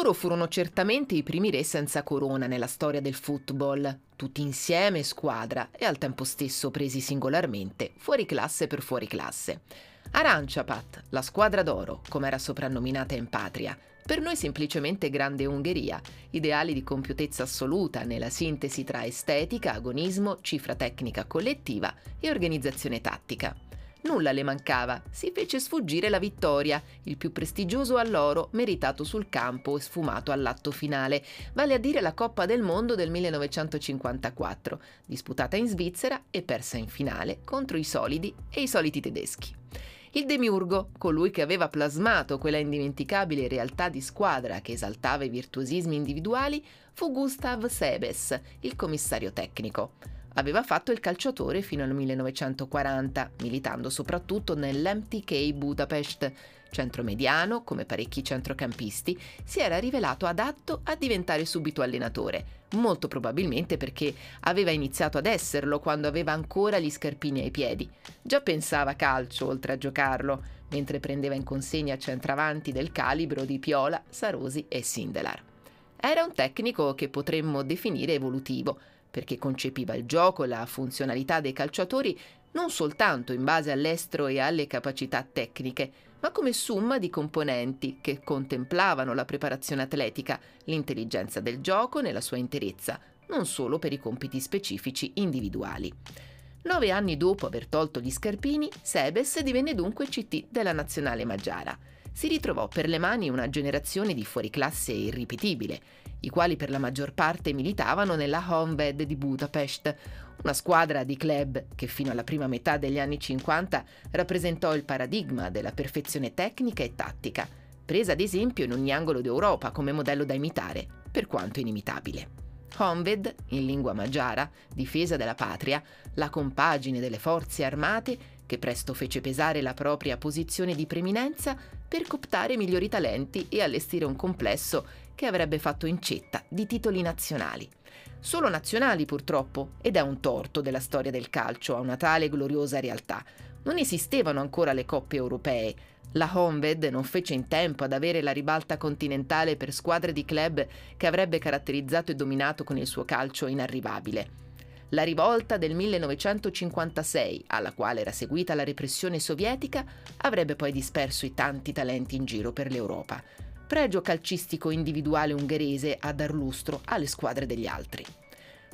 Loro furono certamente i primi re senza corona nella storia del football, tutti insieme, squadra e al tempo stesso presi singolarmente, fuori classe per fuori classe. Aranciapat, la squadra d'oro, come era soprannominata in patria, per noi semplicemente Grande Ungheria, ideali di compiutezza assoluta nella sintesi tra estetica, agonismo, cifra tecnica collettiva e organizzazione tattica. Nulla le mancava, si fece sfuggire la vittoria, il più prestigioso alloro meritato sul campo e sfumato all'atto finale, vale a dire la Coppa del Mondo del 1954, disputata in Svizzera e persa in finale contro i solidi e i soliti tedeschi. Il demiurgo, colui che aveva plasmato quella indimenticabile realtà di squadra che esaltava i virtuosismi individuali, fu Gustav Sebes, il commissario tecnico. Aveva fatto il calciatore fino al 1940, militando soprattutto nell'MTK Budapest. Centro mediano, come parecchi centrocampisti, si era rivelato adatto a diventare subito allenatore, molto probabilmente perché aveva iniziato ad esserlo quando aveva ancora gli scarpini ai piedi. Già pensava calcio oltre a giocarlo, mentre prendeva in consegna centravanti del calibro di Piola, Sarosi e Sindelar. Era un tecnico che potremmo definire evolutivo, perché concepiva il gioco e la funzionalità dei calciatori non soltanto in base all'estro e alle capacità tecniche, ma come summa di componenti che contemplavano la preparazione atletica, l'intelligenza del gioco nella sua interezza, non solo per i compiti specifici individuali. Nove anni dopo aver tolto gli scarpini, Sebes divenne dunque CT della nazionale magiara. Si ritrovò per le mani una generazione di fuoriclasse irripetibile, i quali per la maggior parte militavano nella Honved di Budapest, una squadra di club che fino alla prima metà degli anni 50 rappresentò il paradigma della perfezione tecnica e tattica, presa ad esempio in ogni angolo d'Europa come modello da imitare, per quanto inimitabile. Honved, in lingua magiara, difesa della patria, la compagine delle forze armate che presto fece pesare la propria posizione di preminenza per cooptare migliori talenti e allestire un complesso che avrebbe fatto incetta di titoli nazionali. Solo nazionali purtroppo, ed è un torto della storia del calcio a una tale gloriosa realtà. Non esistevano ancora le coppe europee. La Honved non fece in tempo ad avere la ribalta continentale per squadre di club che avrebbe caratterizzato e dominato con il suo calcio inarrivabile. La rivolta del 1956, alla quale era seguita la repressione sovietica, avrebbe poi disperso i tanti talenti in giro per l'Europa pregio calcistico individuale ungherese a dar lustro alle squadre degli altri.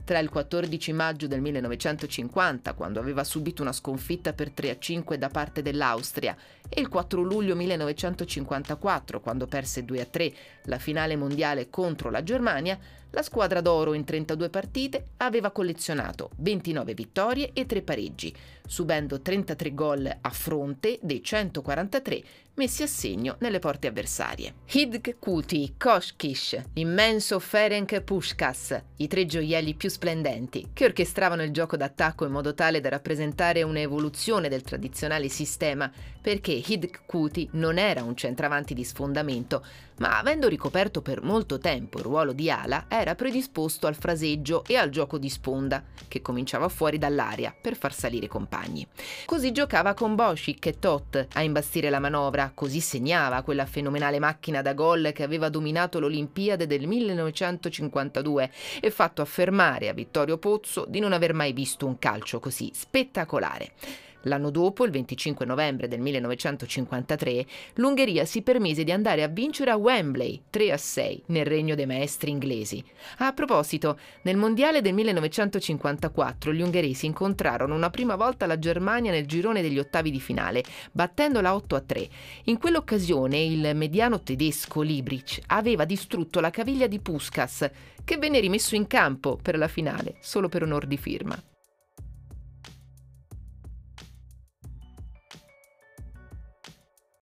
Tra il 14 maggio del 1950, quando aveva subito una sconfitta per 3-5 da parte dell'Austria, e il 4 luglio 1954, quando perse 2-3 la finale mondiale contro la Germania, la squadra d'oro in 32 partite aveva collezionato 29 vittorie e 3 pareggi, subendo 33 gol a fronte dei 143 messi a segno nelle porte avversarie. Hidg Kuti, Koshkish, l'immenso Ferenc Pushkas, i tre gioielli più splendenti, che orchestravano il gioco d'attacco in modo tale da rappresentare un'evoluzione del tradizionale sistema, perché Hidg Kuti non era un centravanti di sfondamento, ma avendo ricoperto per molto tempo il ruolo di ala, era predisposto al fraseggio e al gioco di sponda, che cominciava fuori dall'aria per far salire i compagni. Così giocava con Boschik e Tot a imbastire la manovra, così segnava quella fenomenale macchina da gol che aveva dominato l'Olimpiade del 1952 e fatto affermare a Vittorio Pozzo di non aver mai visto un calcio così spettacolare. L'anno dopo, il 25 novembre del 1953, l'Ungheria si permise di andare a vincere a Wembley 3 a 6 nel regno dei maestri inglesi. A proposito, nel mondiale del 1954 gli ungheresi incontrarono una prima volta la Germania nel girone degli ottavi di finale, battendola 8 a 3. In quell'occasione il mediano tedesco Librich aveva distrutto la caviglia di Puskas, che venne rimesso in campo per la finale solo per onor di firma.